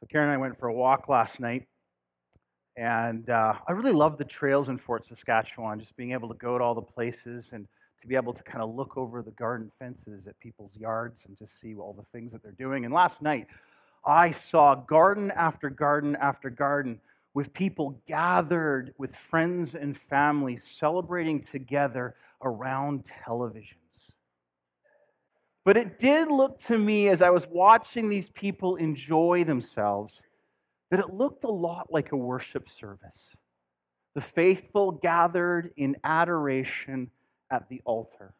So Karen and I went for a walk last night, and uh, I really love the trails in Fort Saskatchewan, just being able to go to all the places and to be able to kind of look over the garden fences at people's yards and just see all the things that they're doing. And last night, I saw garden after garden after garden with people gathered with friends and family celebrating together around televisions. But it did look to me as I was watching these people enjoy themselves that it looked a lot like a worship service. The faithful gathered in adoration at the altar.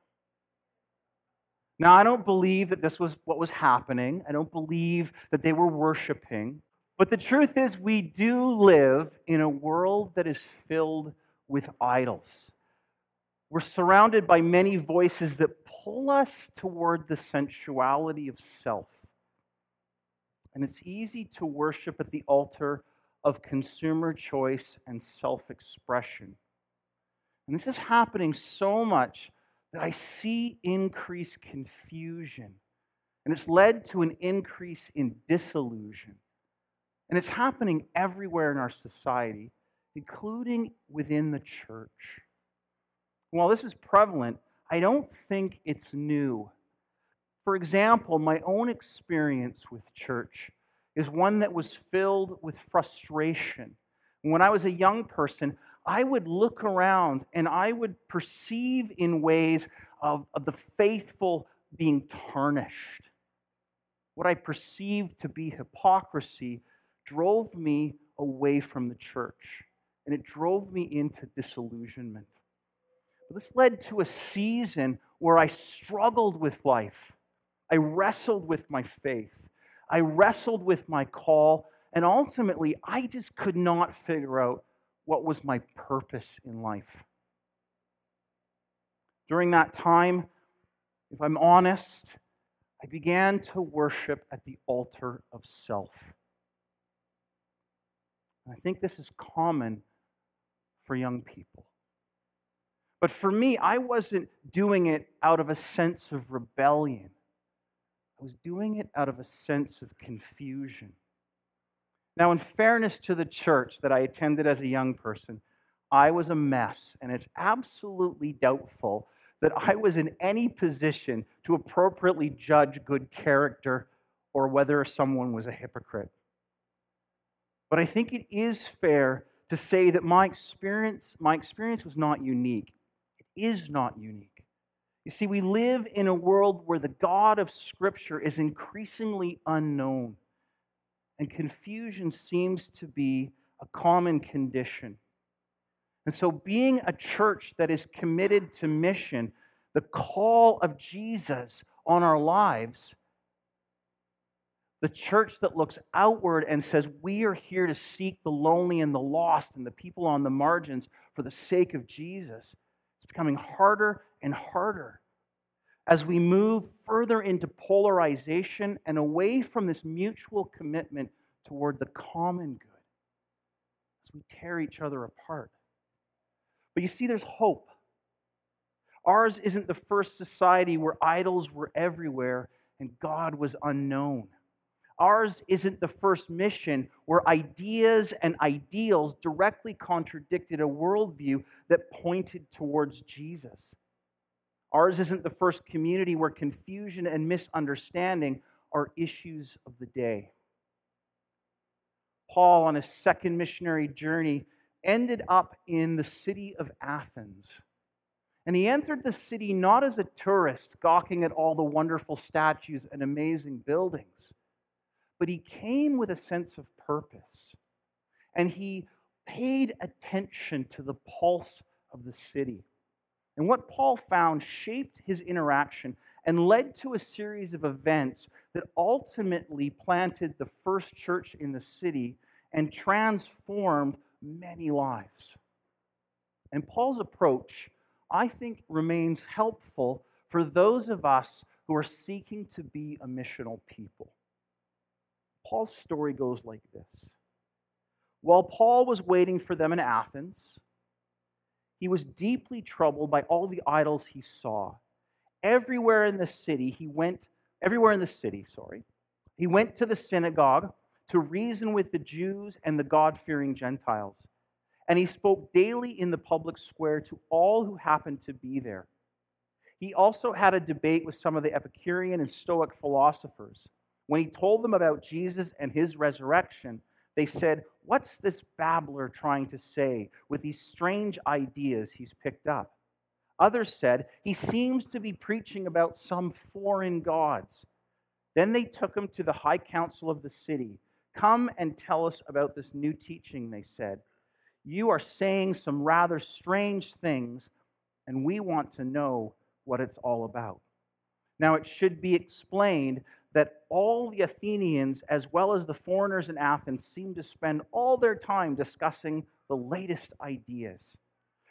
Now, I don't believe that this was what was happening. I don't believe that they were worshiping. But the truth is, we do live in a world that is filled with idols. We're surrounded by many voices that pull us toward the sensuality of self. And it's easy to worship at the altar of consumer choice and self expression. And this is happening so much that I see increased confusion. And it's led to an increase in disillusion. And it's happening everywhere in our society, including within the church. While this is prevalent, I don't think it's new. For example, my own experience with church is one that was filled with frustration. When I was a young person, I would look around and I would perceive in ways of, of the faithful being tarnished. What I perceived to be hypocrisy drove me away from the church and it drove me into disillusionment. But this led to a season where I struggled with life. I wrestled with my faith. I wrestled with my call. And ultimately, I just could not figure out what was my purpose in life. During that time, if I'm honest, I began to worship at the altar of self. I think this is common for young people. But for me, I wasn't doing it out of a sense of rebellion. I was doing it out of a sense of confusion. Now, in fairness to the church that I attended as a young person, I was a mess, and it's absolutely doubtful that I was in any position to appropriately judge good character or whether someone was a hypocrite. But I think it is fair to say that my experience, my experience was not unique. Is not unique. You see, we live in a world where the God of Scripture is increasingly unknown, and confusion seems to be a common condition. And so, being a church that is committed to mission, the call of Jesus on our lives, the church that looks outward and says, We are here to seek the lonely and the lost and the people on the margins for the sake of Jesus, becoming harder and harder as we move further into polarization and away from this mutual commitment toward the common good, as we tear each other apart. But you see, there's hope. Ours isn't the first society where idols were everywhere and God was unknown. Ours isn't the first mission where ideas and ideals directly contradicted a worldview that pointed towards Jesus. Ours isn't the first community where confusion and misunderstanding are issues of the day. Paul, on his second missionary journey, ended up in the city of Athens. And he entered the city not as a tourist, gawking at all the wonderful statues and amazing buildings but he came with a sense of purpose. And he paid attention to the pulse of the city. And what Paul found shaped his interaction and led to a series of events that ultimately planted the first church in the city and transformed many lives. And Paul's approach, I think, remains helpful for those of us who are seeking to be a missional people. Paul's story goes like this While Paul was waiting for them in Athens, he was deeply troubled by all the idols he saw. Everywhere in the city, he went, everywhere in the city, sorry, he went to the synagogue to reason with the Jews and the God fearing Gentiles. And he spoke daily in the public square to all who happened to be there. He also had a debate with some of the Epicurean and Stoic philosophers. When he told them about Jesus and his resurrection, they said, What's this babbler trying to say with these strange ideas he's picked up? Others said, He seems to be preaching about some foreign gods. Then they took him to the high council of the city. Come and tell us about this new teaching, they said. You are saying some rather strange things, and we want to know what it's all about. Now, it should be explained that all the Athenians, as well as the foreigners in Athens, seem to spend all their time discussing the latest ideas.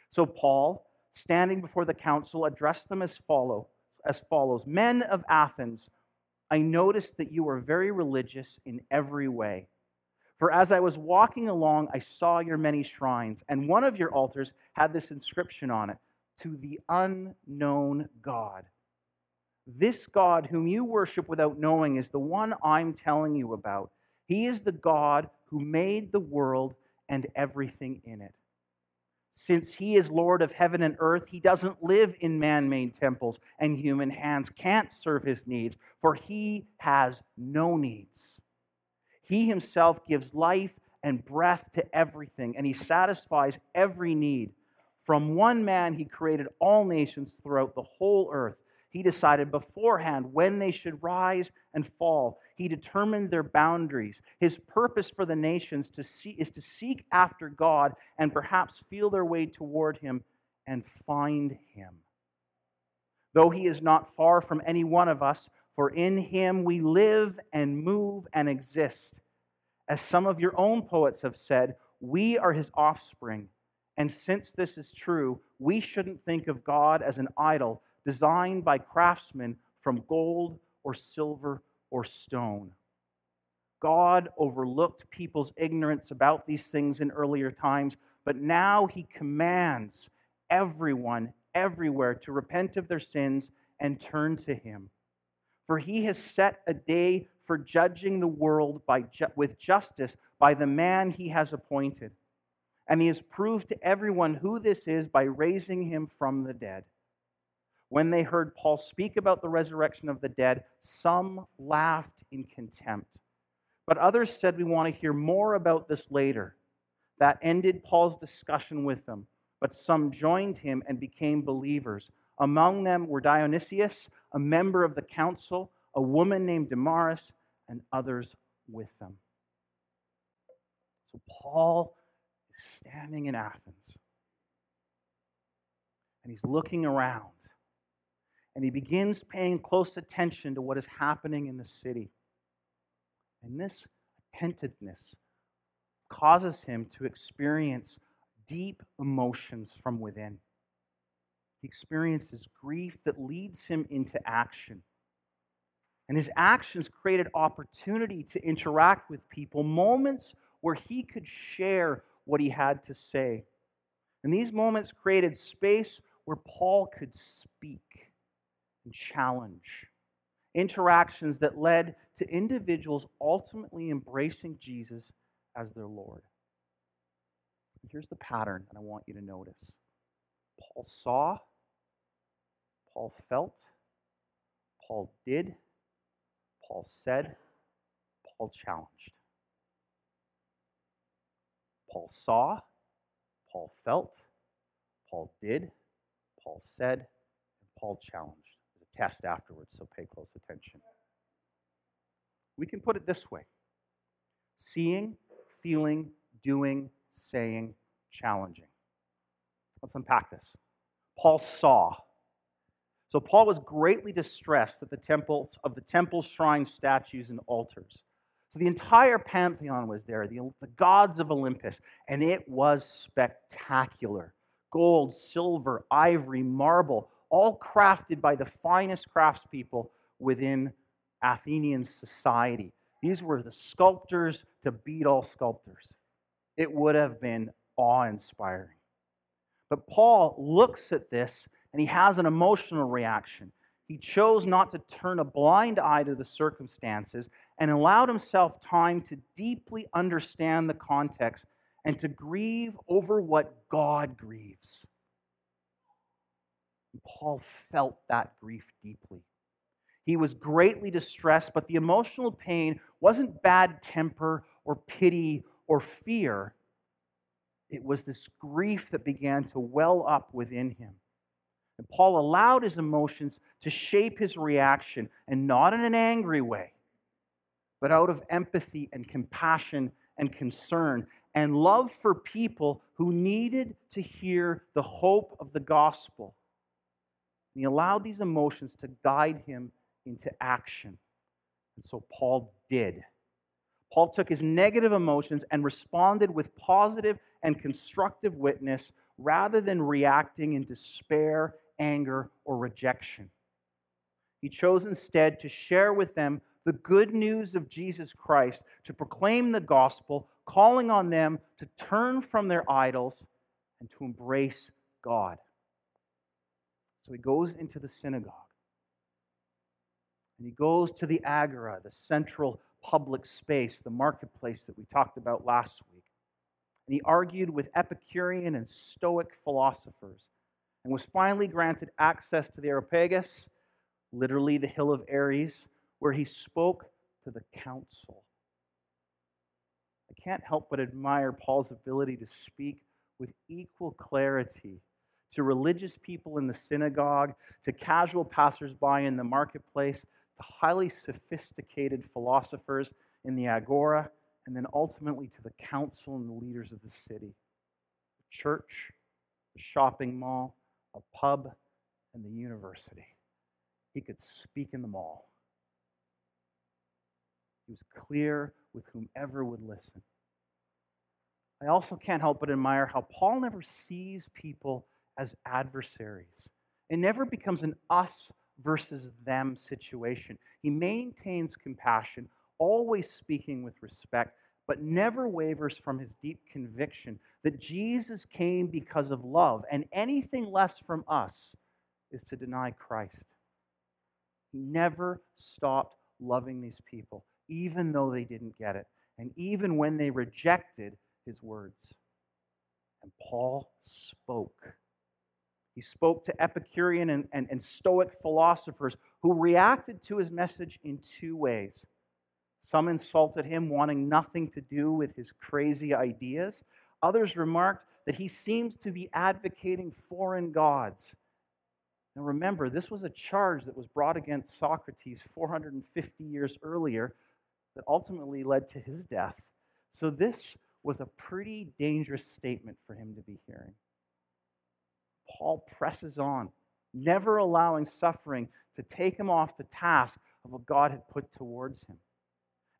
So, Paul, standing before the council, addressed them as, follow, as follows Men of Athens, I noticed that you are very religious in every way. For as I was walking along, I saw your many shrines, and one of your altars had this inscription on it To the unknown God. This God, whom you worship without knowing, is the one I'm telling you about. He is the God who made the world and everything in it. Since he is Lord of heaven and earth, he doesn't live in man made temples, and human hands can't serve his needs, for he has no needs. He himself gives life and breath to everything, and he satisfies every need. From one man, he created all nations throughout the whole earth he decided beforehand when they should rise and fall. He determined their boundaries. His purpose for the nations to see, is to seek after God and perhaps feel their way toward Him and find Him. Though He is not far from any one of us, for in Him we live and move and exist. As some of your own poets have said, we are His offspring. And since this is true, we shouldn't think of God as an idol designed by craftsmen from gold or silver or stone. God overlooked people's ignorance about these things in earlier times, but now he commands everyone everywhere to repent of their sins and turn to him. For he has set a day for judging the world ju- with justice by the man he has appointed. And he has proved to everyone who this is by raising him from the dead. When they heard Paul speak about the resurrection of the dead, some laughed in contempt. But others said, We want to hear more about this later. That ended Paul's discussion with them. But some joined him and became believers. Among them were Dionysius, a member of the council, a woman named Damaris, and others with them. So Paul is standing in Athens and he's looking around and he begins paying close attention to what is happening in the city. And this attentiveness causes him to experience deep emotions from within. He experiences grief that leads him into action. And his actions created opportunity to interact with people, moments where he could share what he had to say. And these moments created space where Paul could speak and challenge. Interactions that led to individuals ultimately embracing Jesus as their Lord. Here's the pattern that I want you to notice Paul saw, Paul felt, Paul did, Paul said, Paul challenged. Paul saw, Paul felt, Paul did, Paul said, and Paul challenged test afterwards, so pay close attention. We can put it this way seeing, feeling, doing, saying, challenging. Let's unpack this. Paul saw. So Paul was greatly distressed at the temples of the temple, shrines, statues, and altars. So the entire pantheon was there, the, the gods of Olympus, and it was spectacular. Gold, silver, ivory, marble, all crafted by the finest craftspeople within Athenian society. These were the sculptors to beat all sculptors. It would have been awe inspiring. But Paul looks at this and he has an emotional reaction. He chose not to turn a blind eye to the circumstances and allowed himself time to deeply understand the context and to grieve over what God grieves. Paul felt that grief deeply. He was greatly distressed, but the emotional pain wasn't bad temper or pity or fear. It was this grief that began to well up within him. And Paul allowed his emotions to shape his reaction, and not in an angry way, but out of empathy and compassion and concern and love for people who needed to hear the hope of the gospel. And he allowed these emotions to guide him into action. And so Paul did. Paul took his negative emotions and responded with positive and constructive witness rather than reacting in despair anger, or rejection. He chose instead to share with them the good news of Jesus Christ, to proclaim the gospel, calling on them to turn from their idols and to embrace God. So he goes into the synagogue. And he goes to the agora, the central public space, the marketplace that we talked about last week. And he argued with Epicurean and Stoic philosophers and was finally granted access to the Areopagus, literally the hill of Ares, where he spoke to the council. I can't help but admire Paul's ability to speak with equal clarity to religious people in the synagogue, to casual passersby in the marketplace, to highly sophisticated philosophers in the agora, and then ultimately to the council and the leaders of the city. The church, the shopping mall, a pub, and the university. He could speak in them all. He was clear with whomever would listen. I also can't help but admire how Paul never sees people as adversaries. It never becomes an us versus them situation. He maintains compassion, always speaking with respect, but never wavers from his deep conviction that Jesus came because of love, and anything less from us is to deny Christ. He never stopped loving these people, even though they didn't get it, and even when they rejected his words. And Paul spoke. He spoke to Epicurean and, and, and Stoic philosophers who reacted to his message in two ways. Some insulted him, wanting nothing to do with his crazy ideas. Others remarked that he seems to be advocating foreign gods. Now remember, this was a charge that was brought against Socrates 450 years earlier that ultimately led to his death. So this was a pretty dangerous statement for him to be hearing. Paul presses on, never allowing suffering to take him off the task of what God had put towards him.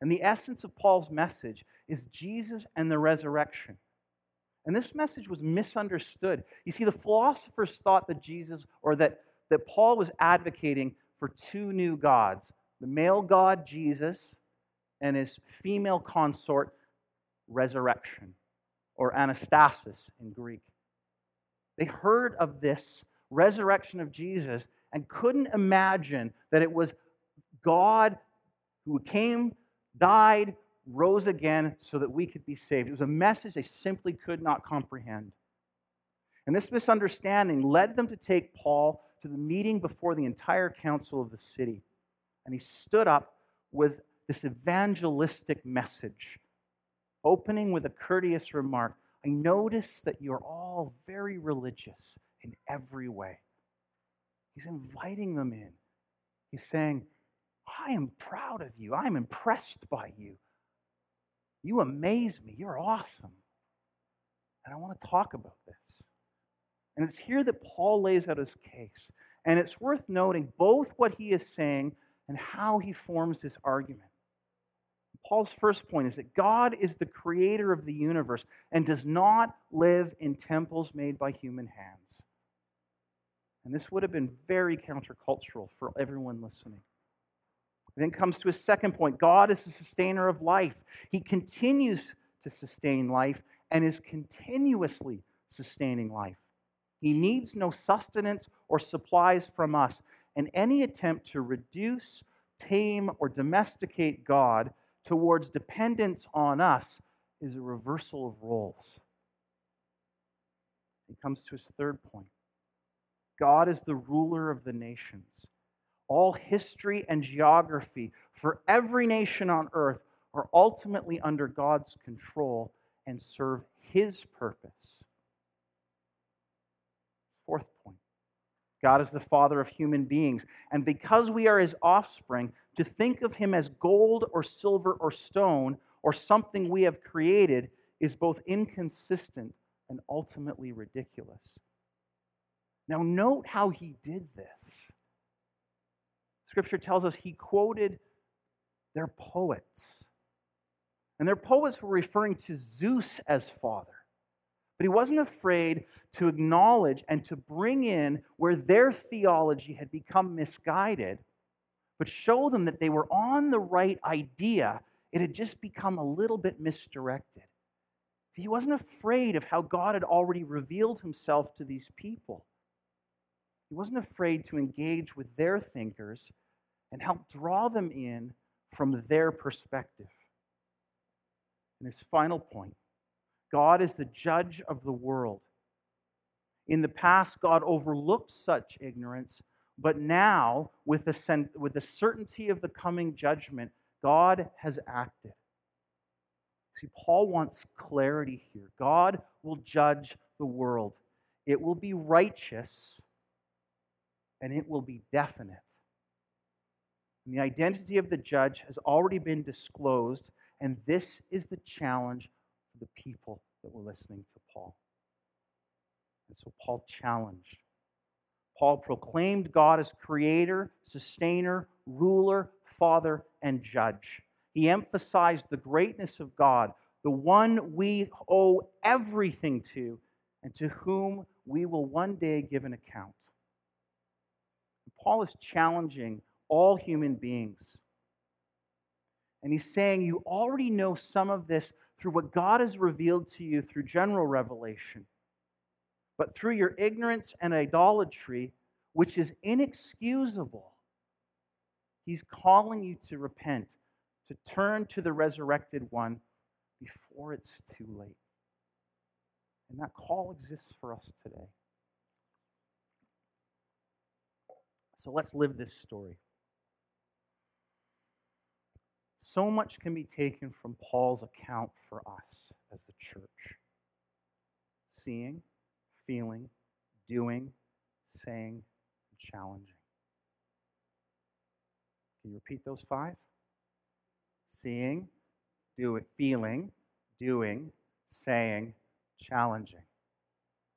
And the essence of Paul's message is Jesus and the resurrection. And this message was misunderstood. You see, the philosophers thought that Jesus, or that, that Paul was advocating for two new gods the male God, Jesus, and his female consort, resurrection, or anastasis in Greek. They heard of this resurrection of Jesus and couldn't imagine that it was God who came, died, rose again so that we could be saved. It was a message they simply could not comprehend. And this misunderstanding led them to take Paul to the meeting before the entire council of the city. And he stood up with this evangelistic message, opening with a courteous remark I notice that you're all very religious in every way. He's inviting them in. He's saying, I am proud of you. I'm impressed by you. You amaze me. You're awesome. And I want to talk about this. And it's here that Paul lays out his case. And it's worth noting both what he is saying and how he forms this argument. Paul's first point is that God is the creator of the universe and does not live in temples made by human hands. And this would have been very countercultural for everyone listening. Then comes to his second point God is the sustainer of life. He continues to sustain life and is continuously sustaining life. He needs no sustenance or supplies from us. and any attempt to reduce, tame, or domesticate God towards dependence on us is a reversal of roles. He comes to his third point God is the ruler of the nations. All history and geography for every nation on earth are ultimately under God's control and serve his purpose. Fourth point God is the father of human beings. And because we are his offspring, to think of him as gold or silver or stone or something we have created is both inconsistent and ultimately ridiculous. Now, note how he did this. Scripture tells us he quoted their poets. And their poets were referring to Zeus as father. But he wasn't afraid to acknowledge and to bring in where their theology had become misguided, but show them that they were on the right idea. It had just become a little bit misdirected. He wasn't afraid of how God had already revealed himself to these people. He wasn't afraid to engage with their thinkers and help draw them in from their perspective. And his final point God is the judge of the world. In the past, God overlooked such ignorance, but now, with the, with the certainty of the coming judgment, God has acted. See, Paul wants clarity here. God will judge the world, it will be righteous and it will be definite. And the identity of the judge has already been disclosed, and this is the challenge for the people that were listening to Paul. And so Paul challenged. Paul proclaimed God as creator, sustainer, ruler, father, and judge. He emphasized the greatness of God, the one we owe everything to, and to whom we will one day give an account. Paul is challenging all human beings. And he's saying, You already know some of this through what God has revealed to you through general revelation. But through your ignorance and idolatry, which is inexcusable, he's calling you to repent, to turn to the resurrected one before it's too late. And that call exists for us today. So let's live this story. So much can be taken from Paul's account for us as the church seeing, feeling, doing, saying, challenging. Can you repeat those five? Seeing, doing, feeling, doing, saying, challenging.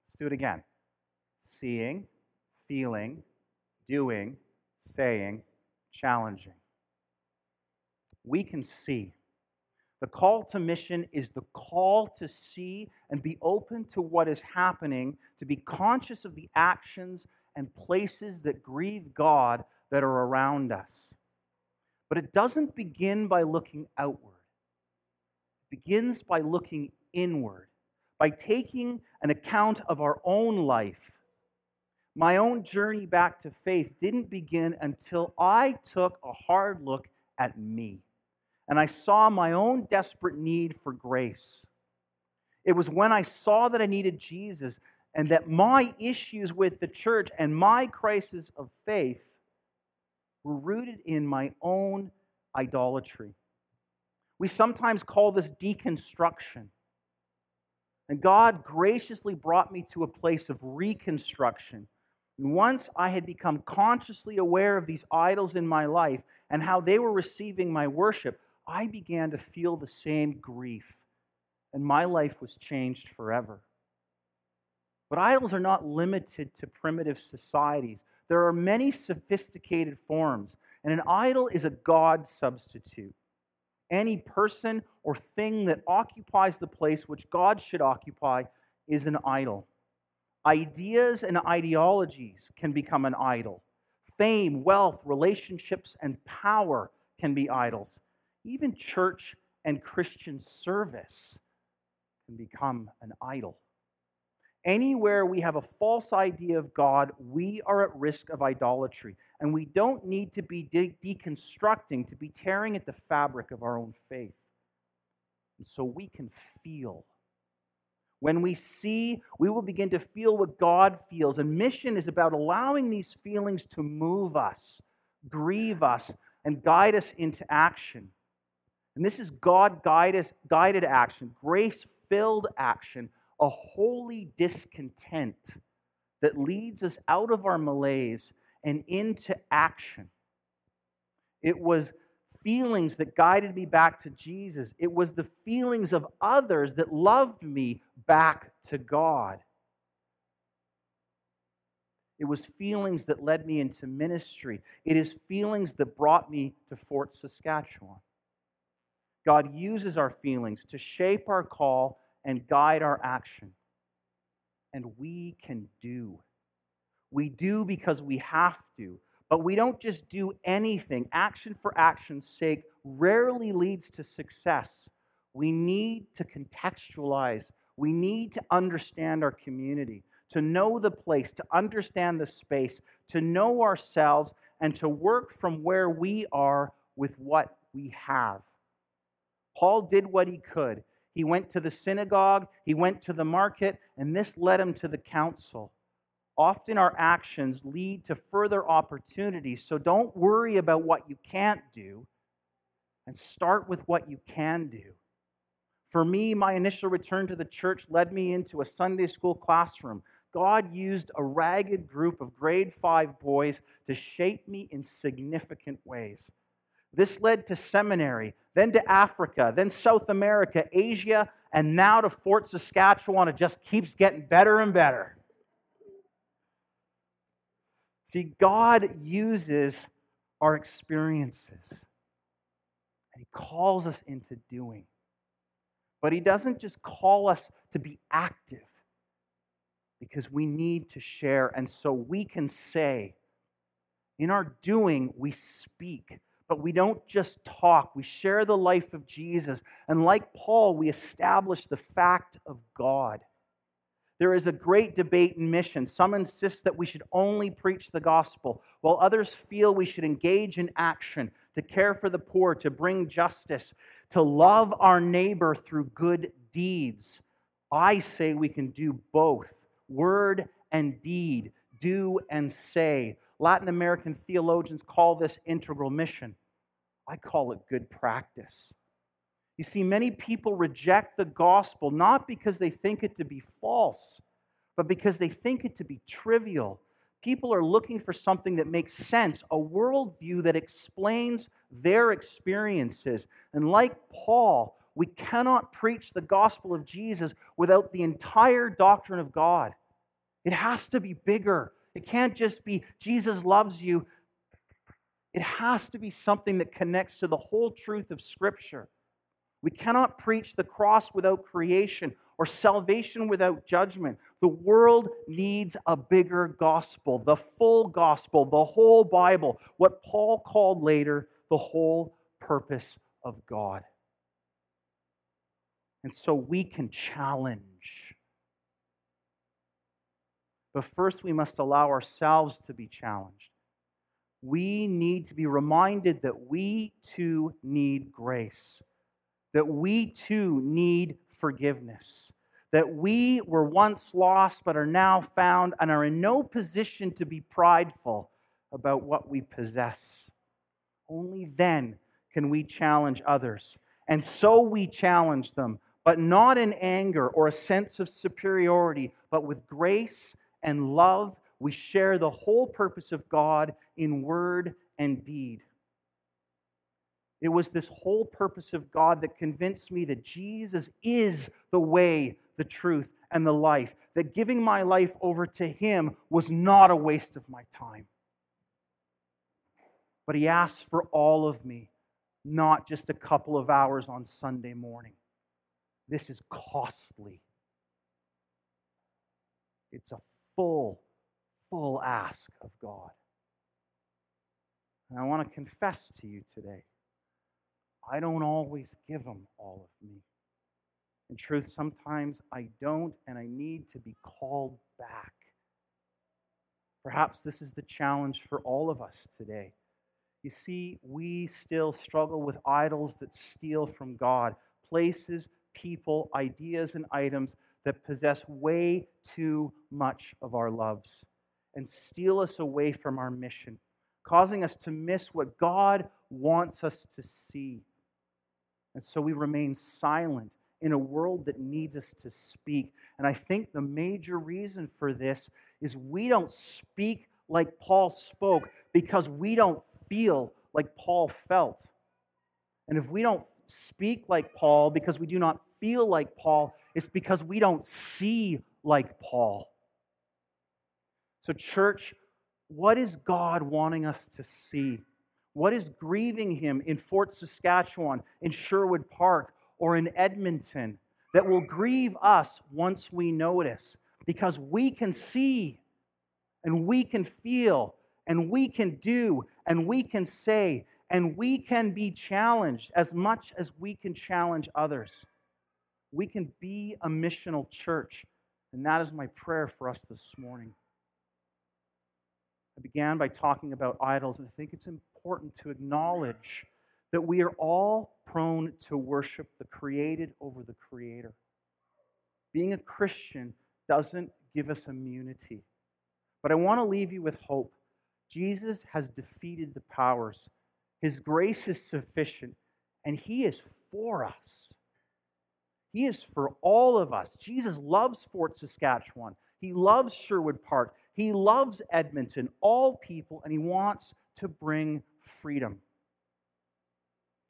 Let's do it again. Seeing, feeling, doing, saying, challenging. We can see. The call to mission is the call to see and be open to what is happening, to be conscious of the actions and places that grieve God that are around us. But it doesn't begin by looking outward, it begins by looking inward, by taking an account of our own life my own journey back to faith didn't begin until I took a hard look at me and I saw my own desperate need for grace. It was when I saw that I needed Jesus and that my issues with the church and my crisis of faith were rooted in my own idolatry. We sometimes call this deconstruction. And God graciously brought me to a place of reconstruction and once I had become consciously aware of these idols in my life and how they were receiving my worship, I began to feel the same grief. And my life was changed forever. But idols are not limited to primitive societies. There are many sophisticated forms, and an idol is a God substitute. Any person or thing that occupies the place which God should occupy is an idol. Ideas and ideologies can become an idol. Fame, wealth, relationships, and power can be idols. Even church and Christian service can become an idol. Anywhere we have a false idea of God, we are at risk of idolatry. And we don't need to be de- deconstructing, to be tearing at the fabric of our own faith. And so we can feel. When we see, we will begin to feel what God feels. And mission is about allowing these feelings to move us, grieve us, and guide us into action. And this is God guided action, grace filled action, a holy discontent that leads us out of our malaise and into action. It was feelings that guided me back to Jesus. It was the feelings of others that loved me back to God. It was feelings that led me into ministry. It is feelings that brought me to Fort Saskatchewan. God uses our feelings to shape our call and guide our action. And we can do. We do because we have to. But we don't just do anything. Action for action's sake rarely leads to success. We need to contextualize. We need to understand our community, to know the place, to understand the space, to know ourselves, and to work from where we are with what we have. Paul did what he could. He went to the synagogue, he went to the market, and this led him to the council. Often our actions lead to further opportunities, so don't worry about what you can't do and start with what you can do. For me, my initial return to the church led me into a Sunday school classroom. God used a ragged group of grade five boys to shape me in significant ways. This led to seminary, then to Africa, then South America, Asia, and now to Fort Saskatchewan. It just keeps getting better and better. See, God uses our experiences and He calls us into doing. But He doesn't just call us to be active because we need to share. And so we can say, in our doing, we speak but we don't just talk. We share the life of Jesus. And like Paul, we establish the fact of God. There is a great debate in mission. Some insist that we should only preach the gospel, while others feel we should engage in action to care for the poor, to bring justice, to love our neighbor through good deeds. I say we can do both word and deed, do and say. Latin American theologians call this integral mission. I call it good practice. You see, many people reject the gospel not because they think it to be false, but because they think it to be trivial. People are looking for something that makes sense, a worldview that explains their experiences. And like Paul, we cannot preach the gospel of Jesus without the entire doctrine of God. It has to be bigger. It can't just be Jesus loves you. It has to be something that connects to the whole truth of Scripture. We cannot preach the cross without creation or salvation without judgment. The world needs a bigger gospel, the full gospel, the whole Bible, what Paul called later the whole purpose of God. And so we can challenge. But first, we must allow ourselves to be challenged. We need to be reminded that we too need grace that we too need forgiveness. That we were once lost but are now found and are in no position to be prideful about what we possess. Only then can we challenge others. And so we challenge them, but not in anger or a sense of superiority, but with grace and love. We share the whole purpose of God in word and deed. It was this whole purpose of God that convinced me that Jesus is the way, the truth, and the life. That giving my life over to Him was not a waste of my time. But He asks for all of me, not just a couple of hours on Sunday morning. This is costly. It's a full, full ask of God. And I want to confess to you today I don't always give them all of me. In truth, sometimes I don't, and I need to be called back. Perhaps this is the challenge for all of us today. You see, we still struggle with idols that steal from God, places, people, ideas, and items that possess way too much of our loves and steal us away from our mission, causing us to miss what God wants us to see. And so we remain silent in a world that needs us to speak. And I think the major reason for this is we don't speak like Paul spoke because we don't feel like Paul felt. And if we don't speak like Paul because we do not feel like Paul, it's because we don't see like Paul. So, church, what is God wanting us to see? What is grieving Him in Fort Saskatchewan, in Sherwood Park, or in Edmonton that will grieve us once we notice? Because we can see and we can feel and we can do and we can say and we can be challenged as much as we can challenge others. We can be a missional church, and that is my prayer for us this morning. I began by talking about idols, and I think it's important to acknowledge that we are all prone to worship the created over the creator. Being a Christian doesn't give us immunity. But I want to leave you with hope. Jesus has defeated the powers, His grace is sufficient, and He is for us. He is for all of us. Jesus loves Fort Saskatchewan. He loves Sherwood Park. He loves Edmonton, all people, and he wants to bring freedom.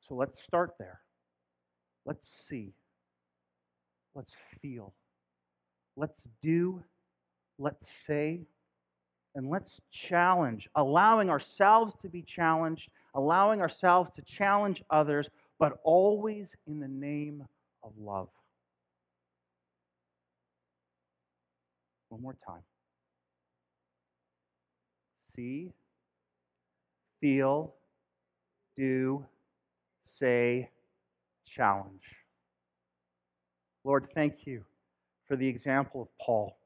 So let's start there. Let's see. Let's feel. Let's do. Let's say. And let's challenge, allowing ourselves to be challenged, allowing ourselves to challenge others, but always in the name of love. One more time. See, feel, do, say, challenge. Lord, thank you for the example of Paul.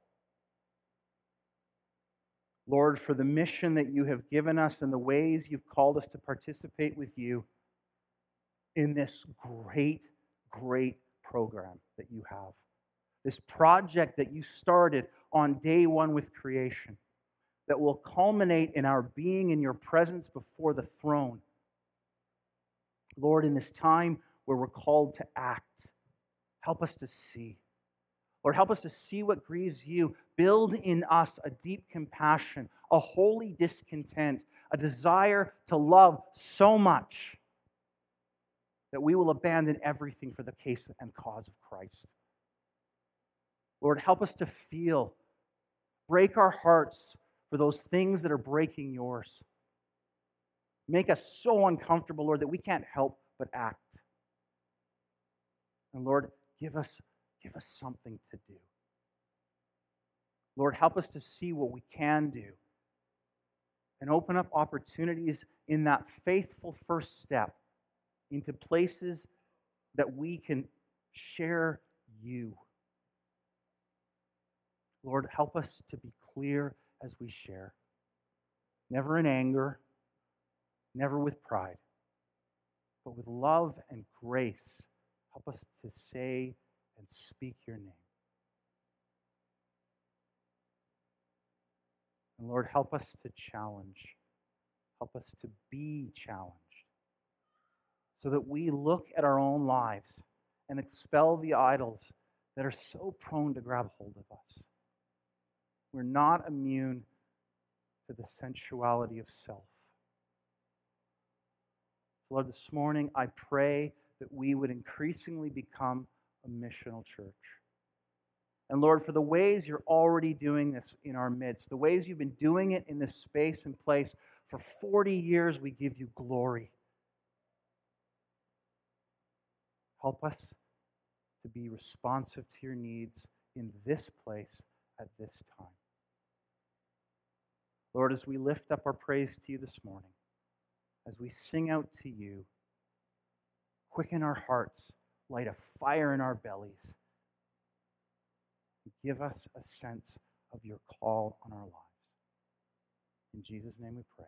Lord, for the mission that you have given us and the ways you've called us to participate with you in this great, great program that you have. This project that you started on day one with creation that will culminate in our being in your presence before the throne. Lord, in this time where we're called to act, help us to see. Lord, help us to see what grieves you. Build in us a deep compassion, a holy discontent, a desire to love so much that we will abandon everything for the case and cause of Christ. Lord, help us to feel, break our hearts for those things that are breaking yours. Make us so uncomfortable, Lord, that we can't help but act. And Lord, give us, give us something to do. Lord, help us to see what we can do and open up opportunities in that faithful first step into places that we can share you. Lord, help us to be clear as we share. Never in anger, never with pride, but with love and grace. Help us to say and speak your name. And Lord, help us to challenge. Help us to be challenged so that we look at our own lives and expel the idols that are so prone to grab hold of us. We're not immune to the sensuality of self. Lord, this morning I pray that we would increasingly become a missional church. And Lord, for the ways you're already doing this in our midst, the ways you've been doing it in this space and place for 40 years, we give you glory. Help us to be responsive to your needs in this place at this time. Lord, as we lift up our praise to you this morning, as we sing out to you, quicken our hearts, light a fire in our bellies, give us a sense of your call on our lives. In Jesus' name we pray.